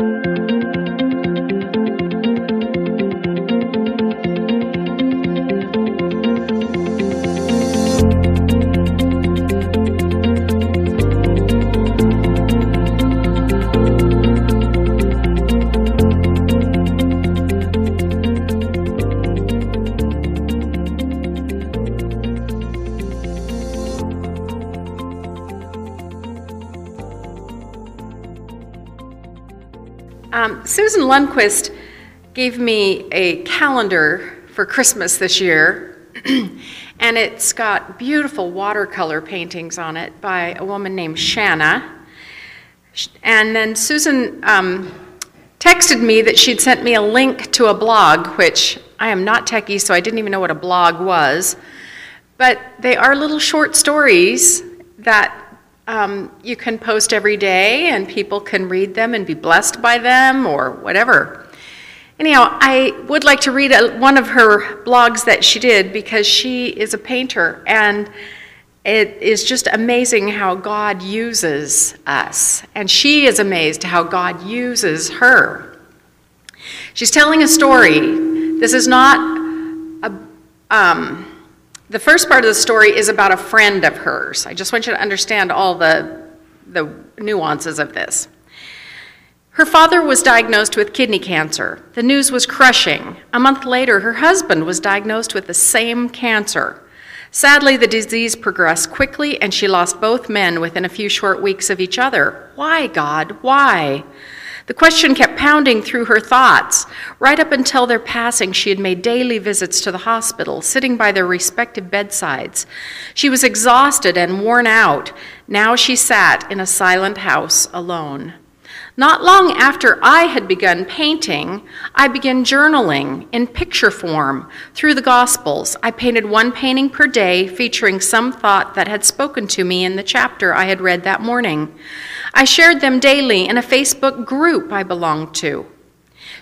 Um, Susan Lundquist gave me a calendar for Christmas this year, and it's got beautiful watercolor paintings on it by a woman named Shanna. And then Susan um, texted me that she'd sent me a link to a blog, which I am not techie, so I didn't even know what a blog was. But they are little short stories that um, you can post every day and people can read them and be blessed by them or whatever. Anyhow, I would like to read a, one of her blogs that she did because she is a painter and it is just amazing how God uses us. And she is amazed how God uses her. She's telling a story. This is not a. Um, the first part of the story is about a friend of hers. I just want you to understand all the, the nuances of this. Her father was diagnosed with kidney cancer. The news was crushing. A month later, her husband was diagnosed with the same cancer. Sadly, the disease progressed quickly, and she lost both men within a few short weeks of each other. Why, God? Why? The question kept pounding through her thoughts. Right up until their passing, she had made daily visits to the hospital, sitting by their respective bedsides. She was exhausted and worn out. Now she sat in a silent house alone. Not long after I had begun painting, I began journaling in picture form through the Gospels. I painted one painting per day featuring some thought that had spoken to me in the chapter I had read that morning. I shared them daily in a Facebook group I belonged to.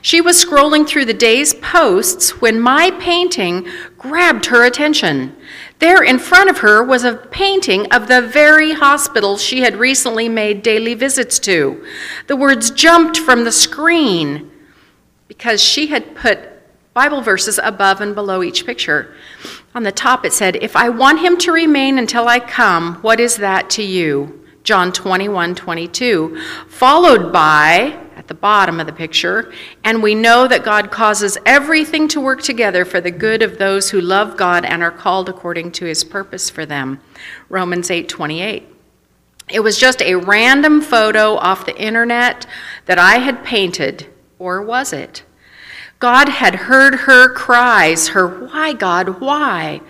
She was scrolling through the day's posts when my painting grabbed her attention. There in front of her was a painting of the very hospital she had recently made daily visits to. The words jumped from the screen because she had put Bible verses above and below each picture. On the top it said, If I want him to remain until I come, what is that to you? John 21, 22, followed by, at the bottom of the picture, and we know that God causes everything to work together for the good of those who love God and are called according to his purpose for them. Romans 8, 28. It was just a random photo off the internet that I had painted, or was it? God had heard her cries, her, Why, God, why?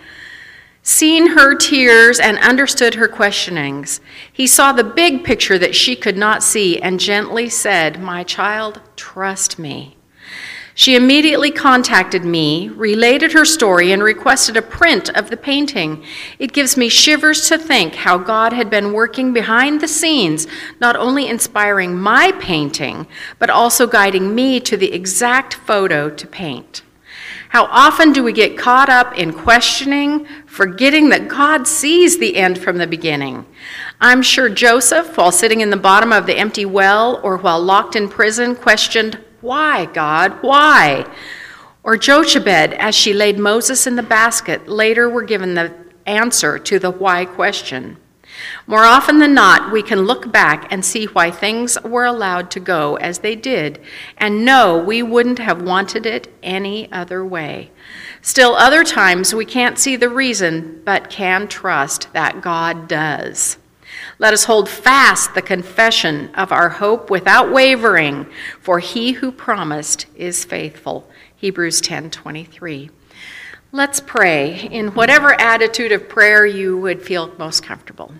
Seen her tears and understood her questionings. He saw the big picture that she could not see and gently said, My child, trust me. She immediately contacted me, related her story, and requested a print of the painting. It gives me shivers to think how God had been working behind the scenes, not only inspiring my painting, but also guiding me to the exact photo to paint. How often do we get caught up in questioning, forgetting that God sees the end from the beginning? I'm sure Joseph, while sitting in the bottom of the empty well or while locked in prison, questioned, Why, God, why? Or Jochebed, as she laid Moses in the basket, later were given the answer to the why question. More often than not, we can look back and see why things were allowed to go as they did and know we wouldn't have wanted it any other way. Still, other times we can't see the reason, but can trust that God does. Let us hold fast the confession of our hope without wavering, for he who promised is faithful. Hebrews 10:23. Let's pray in whatever attitude of prayer you would feel most comfortable.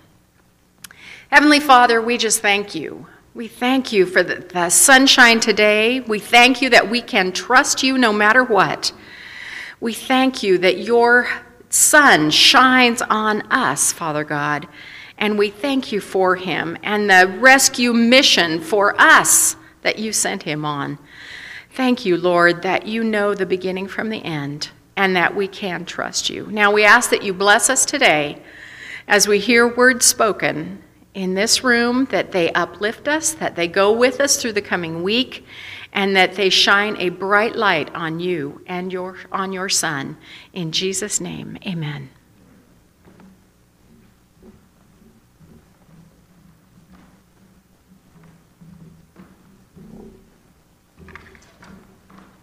Heavenly Father, we just thank you. We thank you for the, the, sunshine today. We thank you that we can trust you no matter what. We thank you that your sun shines on us, Father God, and we thank you for him and the rescue mission for us that you sent him on. Thank you, Lord, that you know the beginning from the end and that we can trust you. Now we ask that you bless us today as we hear words spoken in this room, that they uplift us, that they go with us through the coming week, and that they shine a bright light on you and your, on your son. In Jesus' name, amen.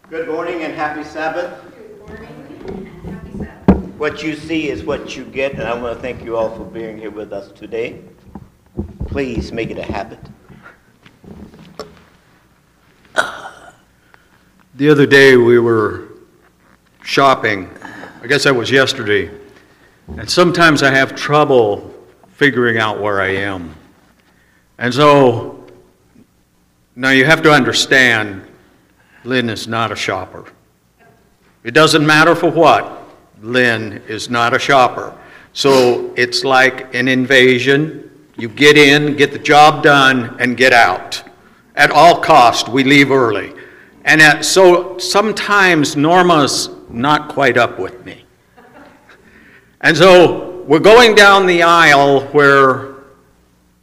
Good morning and happy Sabbath. Good morning and happy Sabbath. What you see is what you get, and I want to thank you all for being here with us today. Please make it a habit. The other day we were shopping. I guess that was yesterday. And sometimes I have trouble figuring out where I am. And so now you have to understand Lynn is not a shopper. It doesn't matter for what, Lynn is not a shopper. So it's like an invasion. You get in, get the job done, and get out. At all cost, we leave early. And at, so sometimes Norma's not quite up with me. And so we're going down the aisle where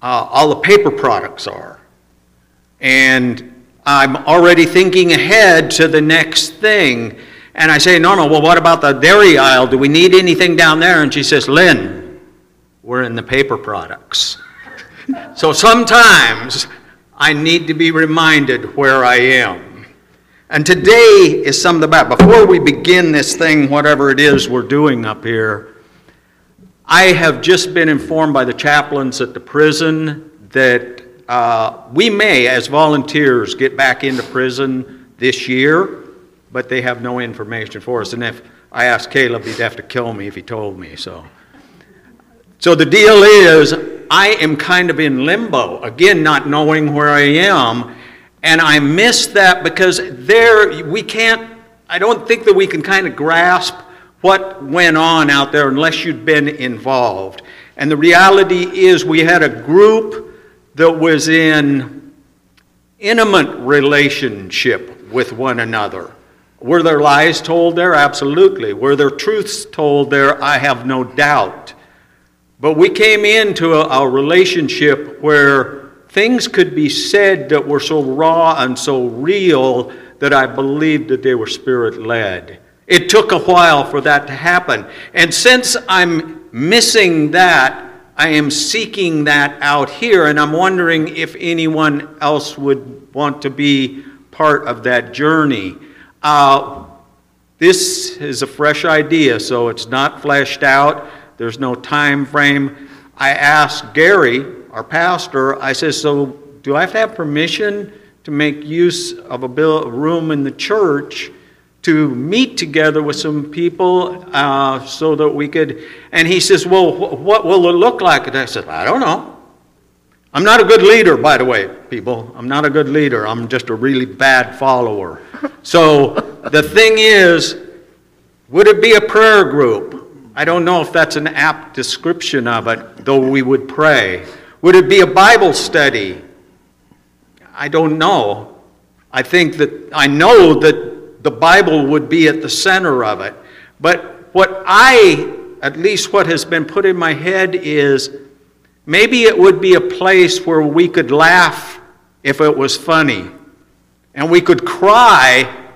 uh, all the paper products are. And I'm already thinking ahead to the next thing. And I say, Norma, well, what about the dairy aisle? Do we need anything down there? And she says, Lynn, we're in the paper products. So sometimes I need to be reminded where I am. And today is some of the. Before we begin this thing, whatever it is we're doing up here, I have just been informed by the chaplains at the prison that uh, we may, as volunteers, get back into prison this year, but they have no information for us. And if I asked Caleb, he'd have to kill me if he told me. So, so the deal is, I am kind of in limbo, again, not knowing where I am. And I miss that because there, we can't, I don't think that we can kind of grasp what went on out there unless you'd been involved. And the reality is, we had a group that was in intimate relationship with one another. Were there lies told there? Absolutely. Were there truths told there? I have no doubt. But we came into a, a relationship where things could be said that were so raw and so real that I believed that they were spirit led. It took a while for that to happen. And since I'm missing that, I am seeking that out here, and I'm wondering if anyone else would want to be part of that journey. Uh, this is a fresh idea, so it's not fleshed out. There's no time frame. I asked Gary, our pastor, I said, so do I have to have permission to make use of a room in the church to meet together with some people uh, so that we could. And he says, Well, wh- what will it look like? And I said, I don't know. I'm not a good leader, by the way, people. I'm not a good leader. I'm just a really bad follower. So the thing is, would it be a prayer group? I don't know if that's an apt description of it, though we would pray. Would it be a Bible study? I don't know. I think that I know that the Bible would be at the center of it. But what I, at least what has been put in my head, is maybe it would be a place where we could laugh if it was funny, and we could cry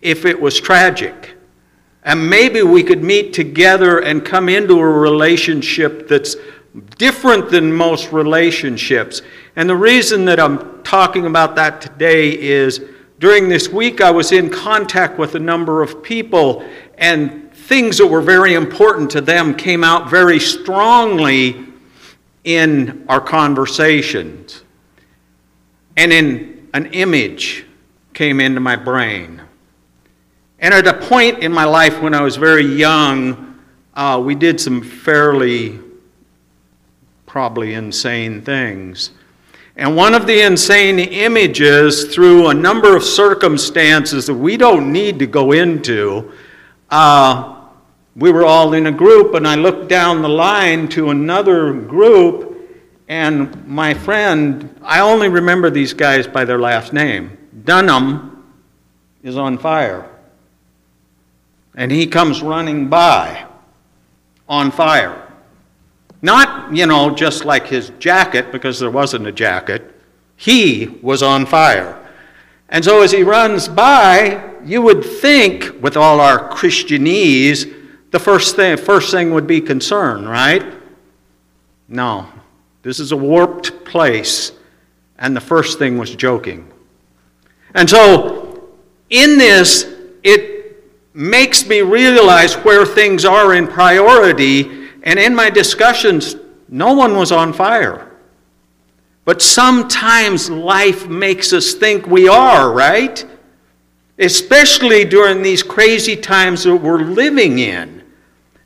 if it was tragic. And maybe we could meet together and come into a relationship that's different than most relationships. And the reason that I'm talking about that today is during this week I was in contact with a number of people, and things that were very important to them came out very strongly in our conversations. And in an image came into my brain. And at a point in my life when I was very young, uh, we did some fairly, probably insane things. And one of the insane images, through a number of circumstances that we don't need to go into, uh, we were all in a group, and I looked down the line to another group, and my friend, I only remember these guys by their last name, Dunham, is on fire and he comes running by on fire. Not, you know, just like his jacket, because there wasn't a jacket. He was on fire. And so as he runs by, you would think, with all our Christianese, the first thing, first thing would be concern, right? No. This is a warped place. And the first thing was joking. And so, in this, it makes me realize where things are in priority. And in my discussions, no one was on fire. But sometimes life makes us think we are, right? Especially during these crazy times that we're living in,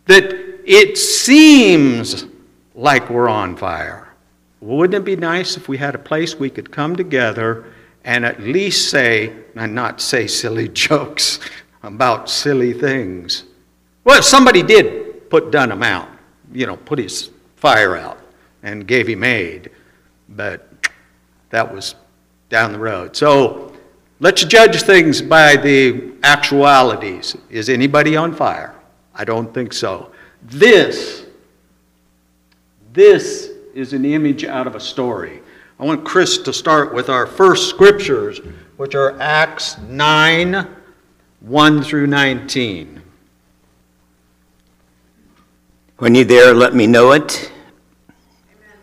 that it seems like we're on fire. Wouldn't it be nice if we had a place we could come together and at least say, and not say silly jokes about silly things? Well, if somebody did put Dunham out, you know, put his fire out and gave him aid but that was down the road. So let's judge things by the actualities. Is anybody on fire? I don't think so. This, this is an image out of a story. I want Chris to start with our first scriptures, which are Acts 9 1 through 19. When you're there, let me know it. Amen.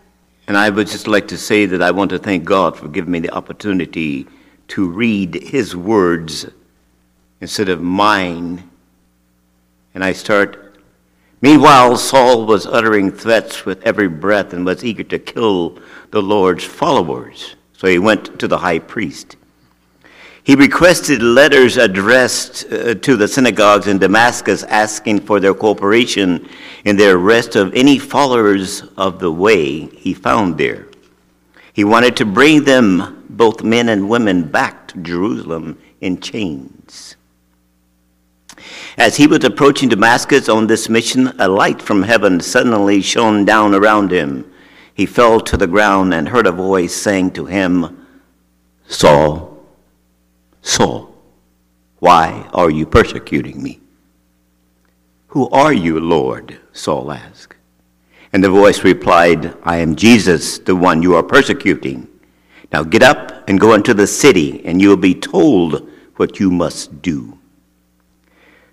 And I would just like to say that I want to thank God for giving me the opportunity to read His words instead of mine. And I start. Meanwhile, Saul was uttering threats with every breath and was eager to kill the Lord's followers. So he went to the high priest. He requested letters addressed uh, to the synagogues in Damascus asking for their cooperation in the arrest of any followers of the way he found there. He wanted to bring them, both men and women, back to Jerusalem in chains. As he was approaching Damascus on this mission, a light from heaven suddenly shone down around him. He fell to the ground and heard a voice saying to him, Saul, Saul, why are you persecuting me? Who are you, Lord? Saul asked. And the voice replied, I am Jesus, the one you are persecuting. Now get up and go into the city, and you will be told what you must do.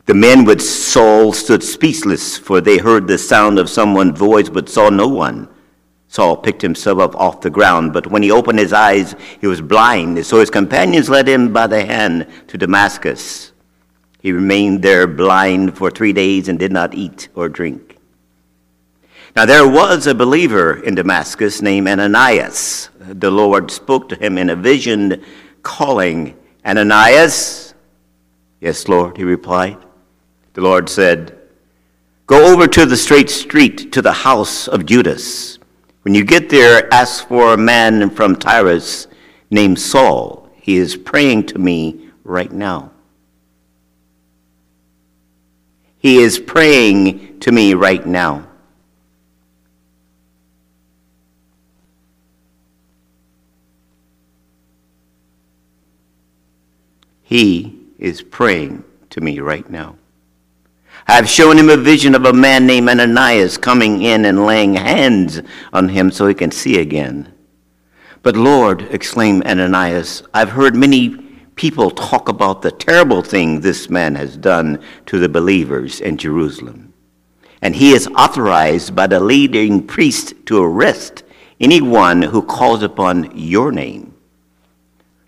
The men with Saul stood speechless, for they heard the sound of someone's voice, but saw no one. Saul picked himself up off the ground, but when he opened his eyes, he was blind. So his companions led him by the hand to Damascus. He remained there blind for three days and did not eat or drink. Now there was a believer in Damascus named Ananias. The Lord spoke to him in a vision, calling, Ananias? Yes, Lord, he replied. The Lord said, Go over to the straight street to the house of Judas. When you get there, ask for a man from Tarsus named Saul. He is praying to me right now. He is praying to me right now. He is praying to me right now. I have shown him a vision of a man named Ananias coming in and laying hands on him so he can see again. But Lord, exclaimed Ananias, I've heard many people talk about the terrible thing this man has done to the believers in Jerusalem. And he is authorized by the leading priest to arrest anyone who calls upon your name.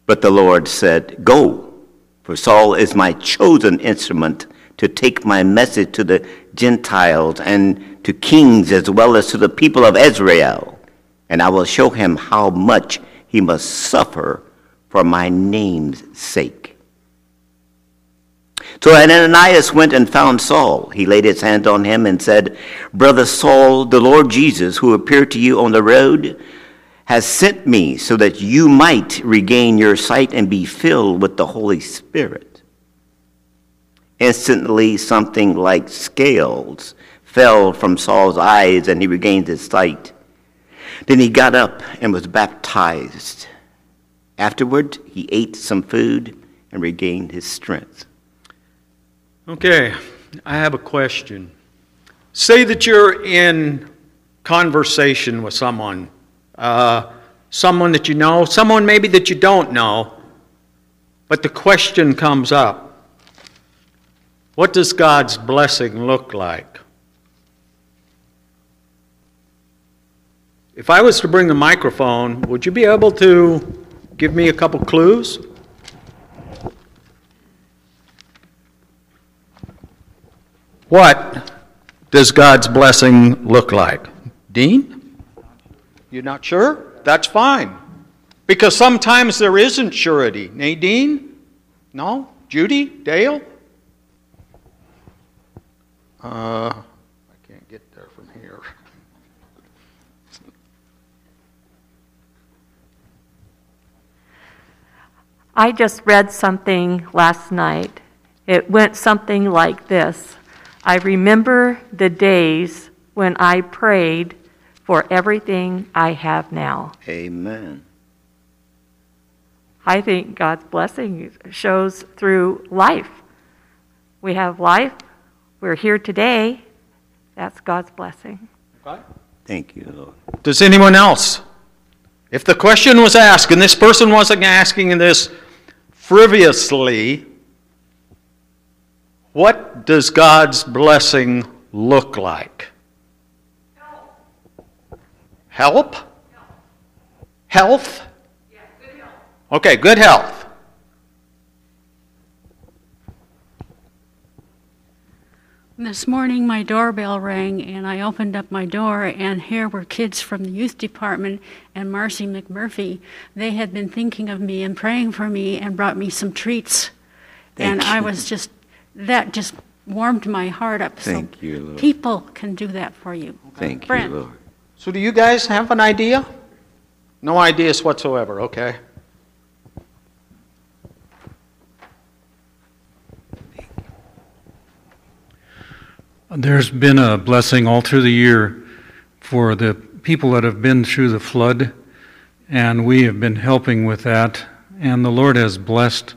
But the Lord said, Go, for Saul is my chosen instrument to take my message to the Gentiles and to kings as well as to the people of Israel. And I will show him how much he must suffer for my name's sake. So Ananias went and found Saul. He laid his hand on him and said, Brother Saul, the Lord Jesus, who appeared to you on the road, has sent me so that you might regain your sight and be filled with the Holy Spirit. Instantly, something like scales fell from Saul's eyes and he regained his sight. Then he got up and was baptized. Afterward, he ate some food and regained his strength. Okay, I have a question. Say that you're in conversation with someone, uh, someone that you know, someone maybe that you don't know, but the question comes up what does God's blessing look like? If I was to bring the microphone, would you be able to give me a couple clues? What does God's blessing look like? Dean? You're not sure? That's fine. Because sometimes there isn't surety. Nadine? No? Judy? Dale? Uh, I can't get there from here. I just read something last night. It went something like this I remember the days when I prayed for everything I have now. Amen. I think God's blessing shows through life. We have life, we're here today. That's God's blessing. Thank you, Lord. Does anyone else? If the question was asked, and this person wasn't asking this frivolously, what does God's blessing look like? Help? Health? Okay, good health. This morning, my doorbell rang, and I opened up my door, and here were kids from the youth department and Marcy McMurphy. They had been thinking of me and praying for me and brought me some treats. Thank and Thank I was just, that just warmed my heart up. Thank so you, Lord. People can do that for you. Thank you, Lord. So, do you guys have an idea? No ideas whatsoever, okay? There's been a blessing all through the year for the people that have been through the flood, and we have been helping with that. And the Lord has blessed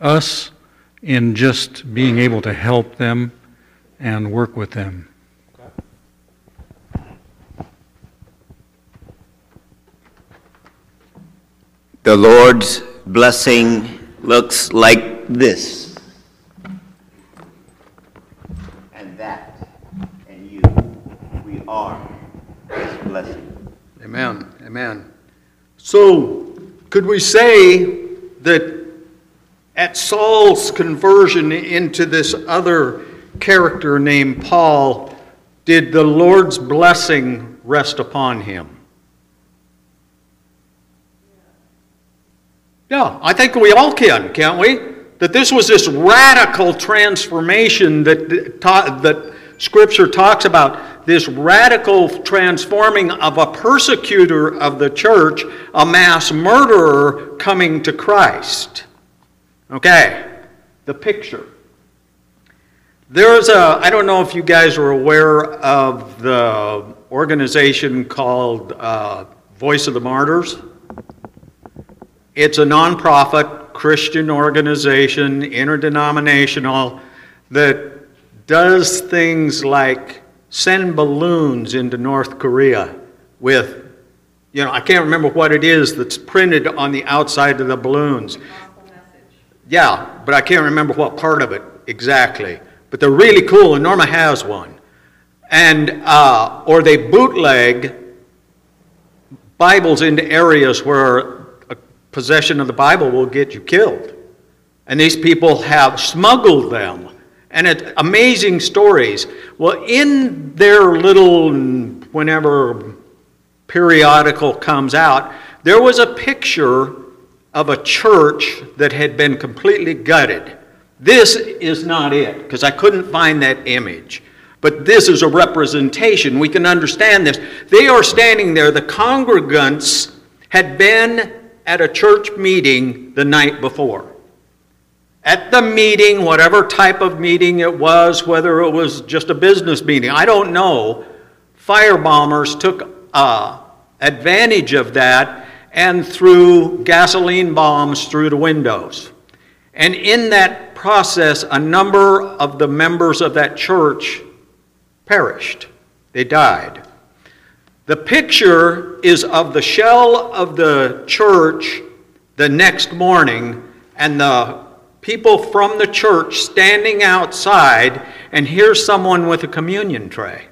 us in just being able to help them and work with them. The Lord's blessing looks like this. And that, and you. We are His blessing. Amen, amen. So, could we say that at Saul's conversion into this other character named Paul, did the Lord's blessing rest upon him? Yeah, I think we all can, can't we? That this was this radical transformation that, that that Scripture talks about, this radical transforming of a persecutor of the church, a mass murderer coming to Christ. Okay, the picture. There's a, I don't know if you guys are aware of the organization called uh, Voice of the Martyrs. It's a nonprofit Christian organization, interdenominational, that does things like send balloons into North Korea with, you know, I can't remember what it is that's printed on the outside of the balloons. Yeah, but I can't remember what part of it exactly. But they're really cool, and Norma has one. And, uh, or they bootleg Bibles into areas where a possession of the Bible will get you killed. And these people have smuggled them. And it's amazing stories. Well, in their little, whenever periodical comes out, there was a picture of a church that had been completely gutted. This is not it, because I couldn't find that image. But this is a representation. We can understand this. They are standing there. The congregants had been at a church meeting the night before. At the meeting, whatever type of meeting it was, whether it was just a business meeting, I don't know, firebombers took uh, advantage of that and threw gasoline bombs through the windows. And in that process, a number of the members of that church perished. They died. The picture is of the shell of the church the next morning and the people from the church standing outside, and here's someone with a communion tray.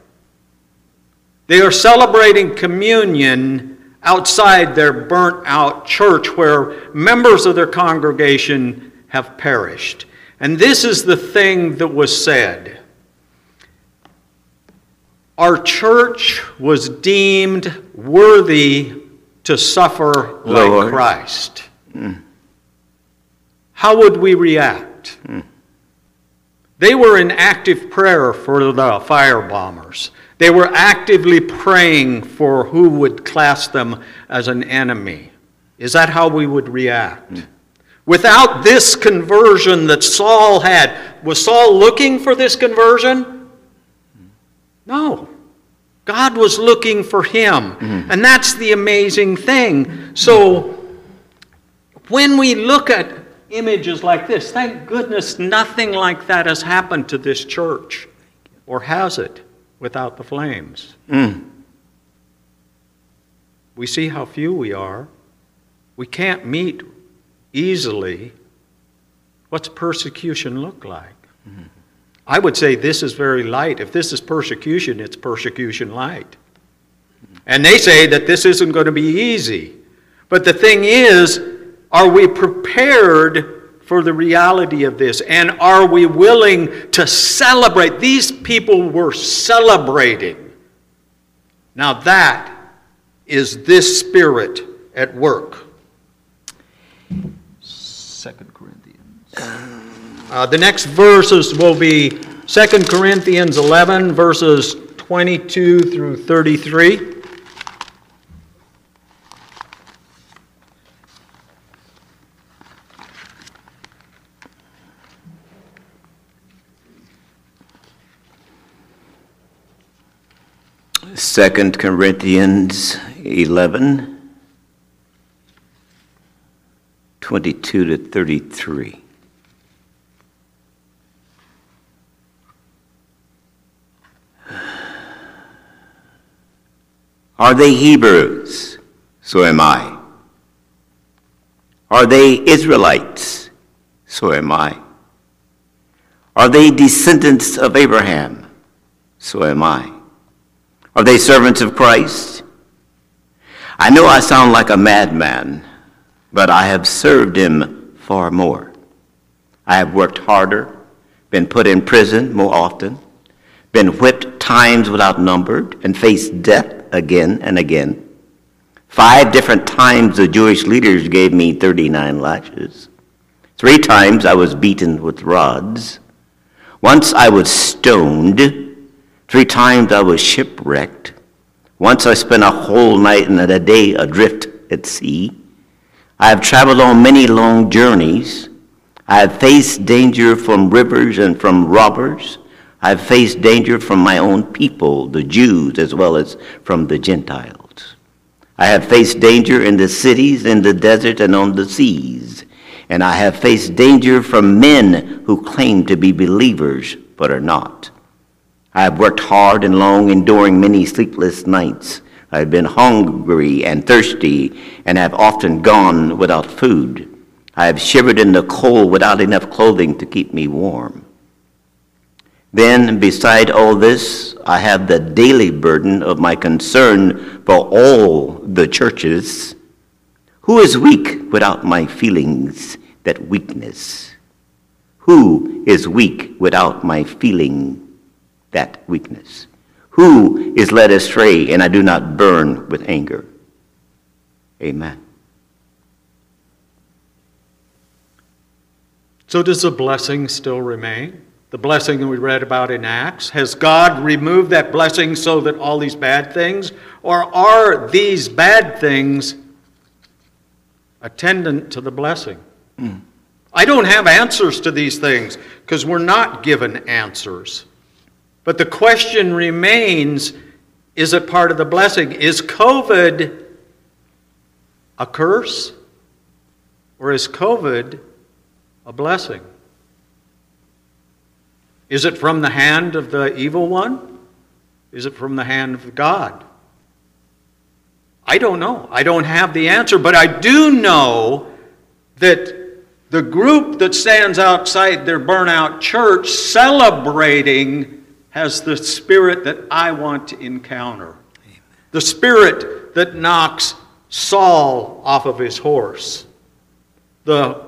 They are celebrating communion outside their burnt out church where members of their congregation have perished. And this is the thing that was said. Our church was deemed worthy to suffer like Lord. Christ. Mm. How would we react? They were in active prayer for the fire bombers. They were actively praying for who would class them as an enemy. Is that how we would react? Hmm. Without this conversion that Saul had, was Saul looking for this conversion? No. God was looking for him. Hmm. And that's the amazing thing. So, when we look at images like this, thank goodness nothing like that has happened to this church. Or has it without the flames? Mm. We see how few we are. We can't meet easily. What's persecution look like? Mm. I would say this is very light. If this is persecution, it's persecution light. And they say that this isn't going to be easy. But the thing is, are we prepared for the reality of this? And are we willing to celebrate? These people were celebrating. Now that is this spirit at work. Second Corinthians. Uh, the next verses will be 2 Corinthians 11, verses 22 through 33. Second Corinthians 11, 22 to 33. Are they Hebrews? So am I. Are they Israelites? So am I. Are they descendants of Abraham? So am I. Are they servants of Christ? I know I sound like a madman, but I have served him far more. I have worked harder, been put in prison more often, been whipped times without numbered, and faced death again and again. Five different times the Jewish leaders gave me 39 lashes. Three times I was beaten with rods. Once I was stoned. Three times I was shipwrecked. Once I spent a whole night and a day adrift at sea. I have traveled on many long journeys. I have faced danger from rivers and from robbers. I have faced danger from my own people, the Jews, as well as from the Gentiles. I have faced danger in the cities, in the desert, and on the seas. And I have faced danger from men who claim to be believers but are not. I have worked hard and long, enduring many sleepless nights. I have been hungry and thirsty, and have often gone without food. I have shivered in the cold without enough clothing to keep me warm. Then, beside all this, I have the daily burden of my concern for all the churches. Who is weak without my feelings that weakness? Who is weak without my feeling that weakness? Who is led astray and I do not burn with anger? Amen. So, does the blessing still remain? The blessing that we read about in Acts? Has God removed that blessing so that all these bad things? Or are these bad things attendant to the blessing? Mm. I don't have answers to these things because we're not given answers. But the question remains is it part of the blessing? Is COVID a curse? Or is COVID a blessing? Is it from the hand of the evil one? Is it from the hand of God? I don't know. I don't have the answer, but I do know that the group that stands outside their burnout church celebrating has the spirit that I want to encounter. The spirit that knocks Saul off of his horse. The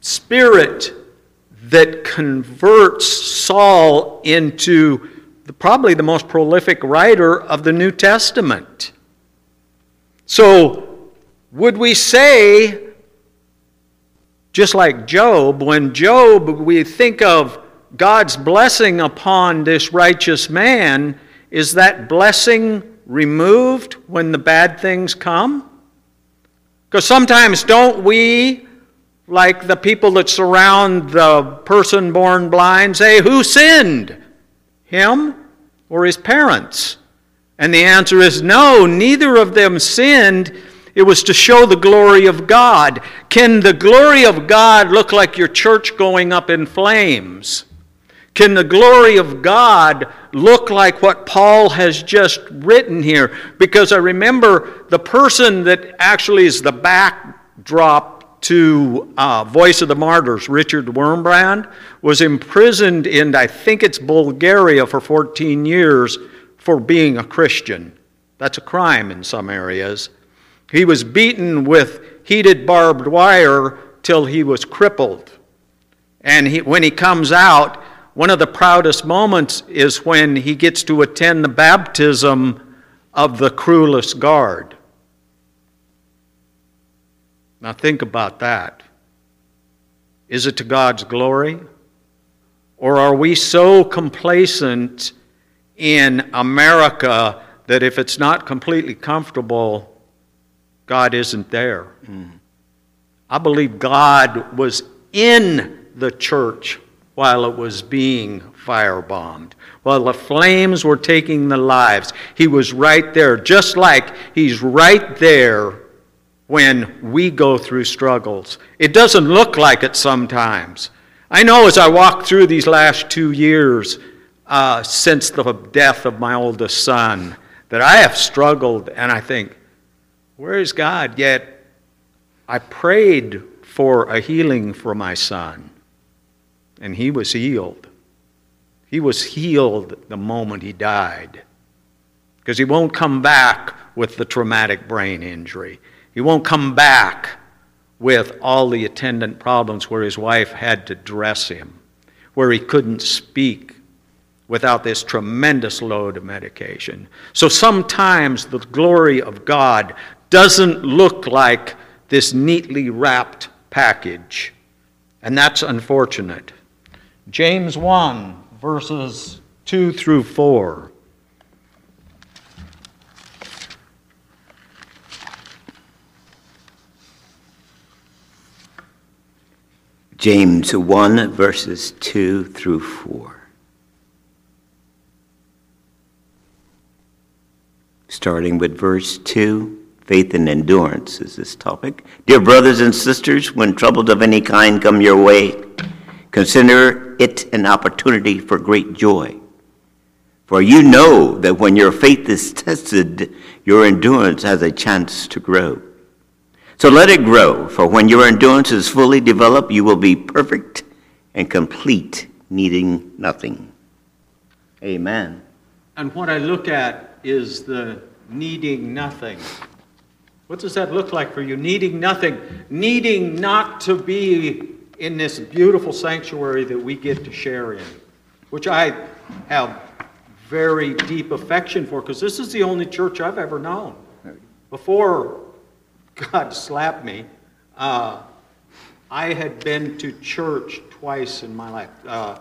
spirit that converts Saul into the, probably the most prolific writer of the New Testament. So, would we say, just like Job, when Job, we think of God's blessing upon this righteous man, is that blessing removed when the bad things come? Because sometimes don't we, like the people that surround the person born blind, say, Who sinned? Him or his parents? And the answer is no, neither of them sinned. It was to show the glory of God. Can the glory of God look like your church going up in flames? Can the glory of God look like what Paul has just written here? Because I remember the person that actually is the backdrop to uh, Voice of the Martyrs, Richard Wurmbrand, was imprisoned in, I think it's Bulgaria, for 14 years for being a Christian. That's a crime in some areas. He was beaten with heated barbed wire till he was crippled. And he, when he comes out, one of the proudest moments is when he gets to attend the baptism of the cruelest guard. Now, think about that. Is it to God's glory? Or are we so complacent in America that if it's not completely comfortable, God isn't there? Mm. I believe God was in the church while it was being firebombed. While the flames were taking the lives, he was right there, just like he's right there when we go through struggles. It doesn't look like it sometimes. I know as I walk through these last two years uh, since the death of my oldest son that I have struggled and I think, where is God? Yet I prayed for a healing for my son and he was healed. He was healed the moment he died. Because he won't come back with the traumatic brain injury. He won't come back with all the attendant problems where his wife had to dress him, where he couldn't speak without this tremendous load of medication. So sometimes the glory of God doesn't look like this neatly wrapped package, and that's unfortunate. James 1, verses 2 through 4. James 1, verses 2 through 4. Starting with verse 2, faith and endurance is this topic. Dear brothers and sisters, when troubles of any kind come your way, Consider it an opportunity for great joy. For you know that when your faith is tested, your endurance has a chance to grow. So let it grow, for when your endurance is fully developed, you will be perfect and complete, needing nothing. Amen. And what I look at is the needing nothing. What does that look like for you? Needing nothing. Needing not to be in this beautiful sanctuary that we get to share in, which I have very deep affection for because this is the only church I've ever known. Before God slapped me, uh, I had been to church twice in my life. Uh,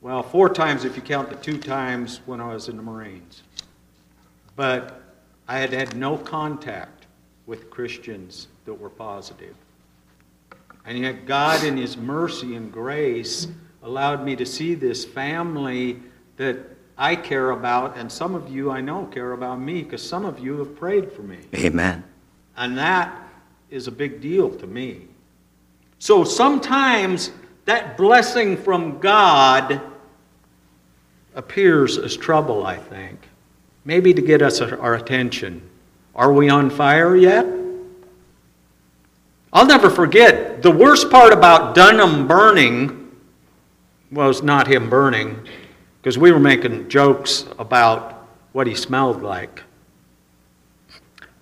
well, four times if you count the two times when I was in the Marines. But I had had no contact with Christians that were positive. And yet, God, in His mercy and grace, allowed me to see this family that I care about, and some of you I know care about me because some of you have prayed for me. Amen. And that is a big deal to me. So sometimes that blessing from God appears as trouble, I think. Maybe to get us our attention. Are we on fire yet? I'll never forget, the worst part about Dunham burning was not him burning, because we were making jokes about what he smelled like.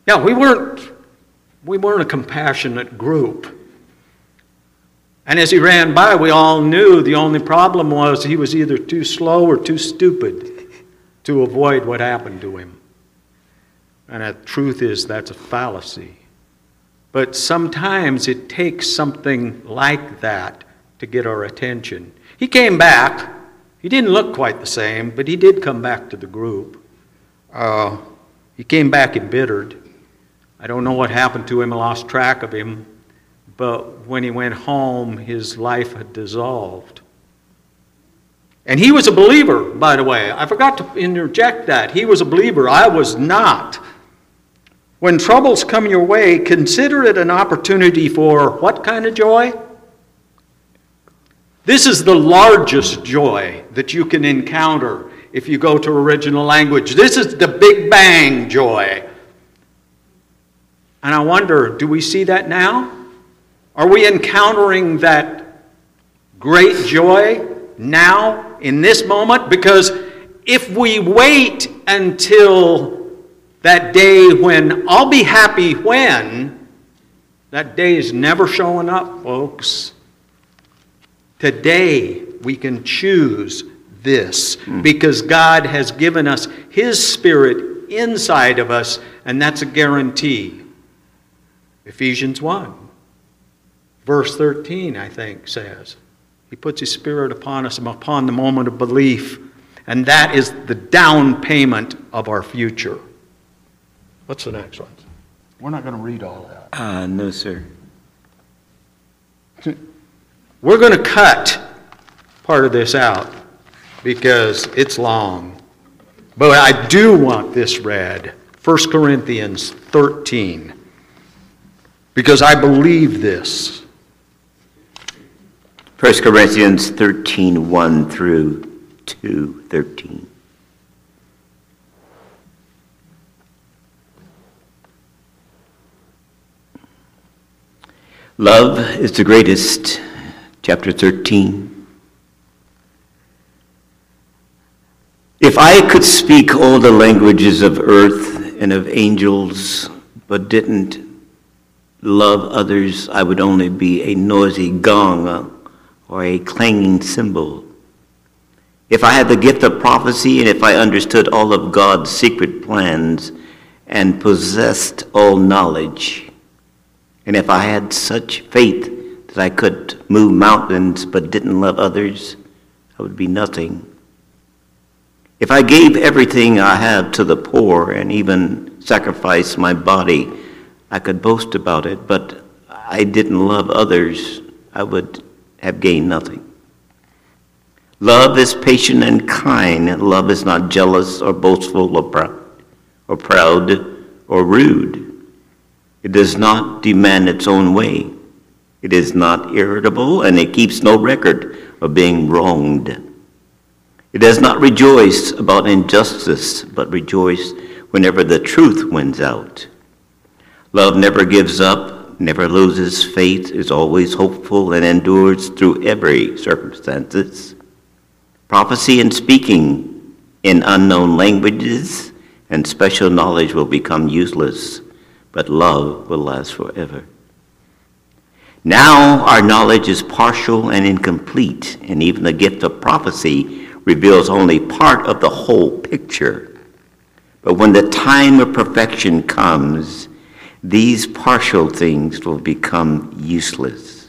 Yeah, we weren't, we weren't a compassionate group. And as he ran by, we all knew the only problem was he was either too slow or too stupid to avoid what happened to him. And the truth is, that's a fallacy. But sometimes it takes something like that to get our attention. He came back. He didn't look quite the same, but he did come back to the group. Uh, he came back embittered. I don't know what happened to him. I lost track of him. But when he went home, his life had dissolved. And he was a believer, by the way. I forgot to interject that. He was a believer. I was not. When troubles come your way, consider it an opportunity for what kind of joy? This is the largest joy that you can encounter if you go to original language. This is the Big Bang joy. And I wonder, do we see that now? Are we encountering that great joy now in this moment? Because if we wait until that day when I'll be happy when, that day is never showing up, folks. Today, we can choose this hmm. because God has given us His Spirit inside of us, and that's a guarantee. Ephesians 1, verse 13, I think, says, He puts His Spirit upon us upon the moment of belief, and that is the down payment of our future. What's the next one? We're not going to read all that. Uh, no, sir. We're going to cut part of this out because it's long. But I do want this read 1 Corinthians 13 because I believe this. 1 Corinthians 13, 1 through 2, 13. Love is the greatest, chapter 13. If I could speak all the languages of earth and of angels, but didn't love others, I would only be a noisy gong or a clanging cymbal. If I had the gift of prophecy and if I understood all of God's secret plans and possessed all knowledge, and if I had such faith that I could move mountains but didn't love others, I would be nothing. If I gave everything I have to the poor and even sacrificed my body, I could boast about it, but I didn't love others, I would have gained nothing. Love is patient and kind. Love is not jealous or boastful or proud or, rude. It does not demand its own way. It is not irritable, and it keeps no record of being wronged. It does not rejoice about injustice, but rejoice whenever the truth wins out. Love never gives up, never loses faith, is always hopeful, and endures through every circumstances. Prophecy and speaking in unknown languages and special knowledge will become useless but love will last forever. Now our knowledge is partial and incomplete, and even the gift of prophecy reveals only part of the whole picture. But when the time of perfection comes, these partial things will become useless.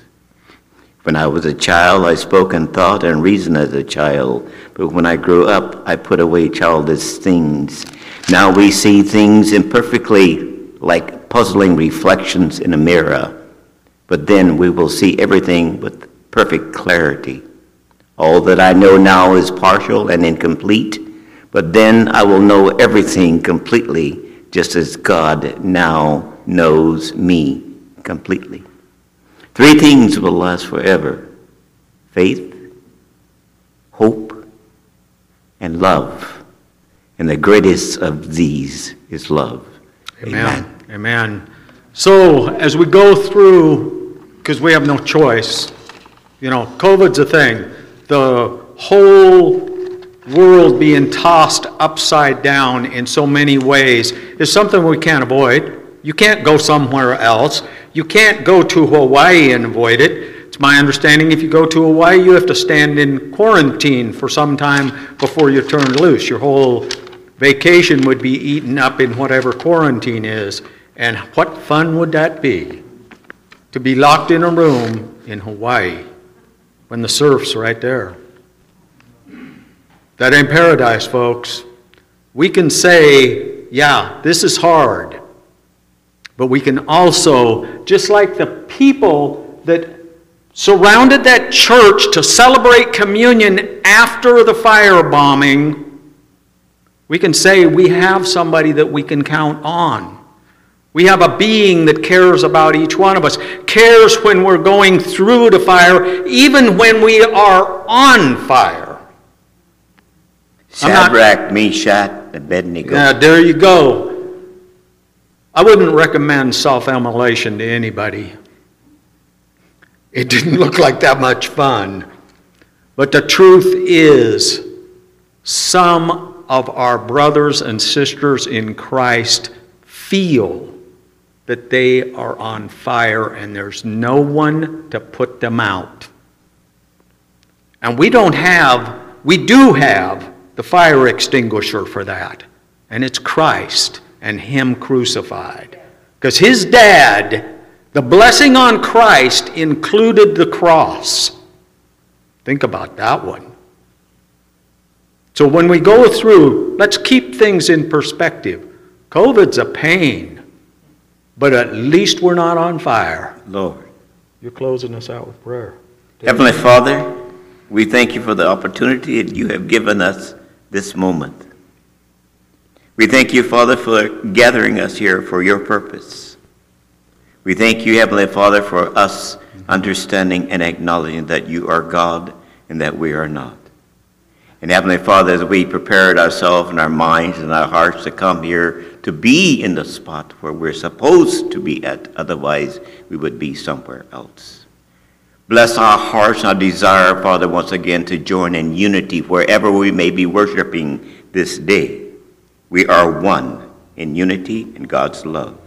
When I was a child, I spoke and thought and reasoned as a child, but when I grew up, I put away childish things. Now we see things imperfectly like puzzling reflections in a mirror, but then we will see everything with perfect clarity. All that I know now is partial and incomplete, but then I will know everything completely, just as God now knows me completely. Three things will last forever faith, hope, and love. And the greatest of these is love. Amen. Amen. So as we go through, because we have no choice, you know, COVID's a thing. The whole world being tossed upside down in so many ways is something we can't avoid. You can't go somewhere else. You can't go to Hawaii and avoid it. It's my understanding if you go to Hawaii, you have to stand in quarantine for some time before you're turned loose. Your whole vacation would be eaten up in whatever quarantine is. And what fun would that be? To be locked in a room in Hawaii when the surf's right there. That ain't paradise, folks. We can say, yeah, this is hard. But we can also, just like the people that surrounded that church to celebrate communion after the firebombing, we can say we have somebody that we can count on. We have a being that cares about each one of us, cares when we're going through the fire, even when we are on fire. I'm not- Shadrach, Meshach, Abednego. Now, there you go. I wouldn't recommend self-immolation to anybody. It didn't look like that much fun. But the truth is, some of our brothers and sisters in Christ feel that they are on fire and there's no one to put them out. And we don't have, we do have the fire extinguisher for that. And it's Christ and Him crucified. Because His dad, the blessing on Christ included the cross. Think about that one. So when we go through, let's keep things in perspective. COVID's a pain, but at least we're not on fire. Lord. You're closing us out with prayer. Heavenly Father, we thank you for the opportunity that you have given us this moment. We thank you, Father, for gathering us here for your purpose. We thank you, Heavenly Father, for us understanding and acknowledging that you are God and that we are not. And Heavenly Father, as we prepared ourselves and our minds and our hearts to come here to be in the spot where we're supposed to be at, otherwise we would be somewhere else. Bless our hearts and our desire, Father, once again to join in unity wherever we may be worshiping this day. We are one in unity in God's love.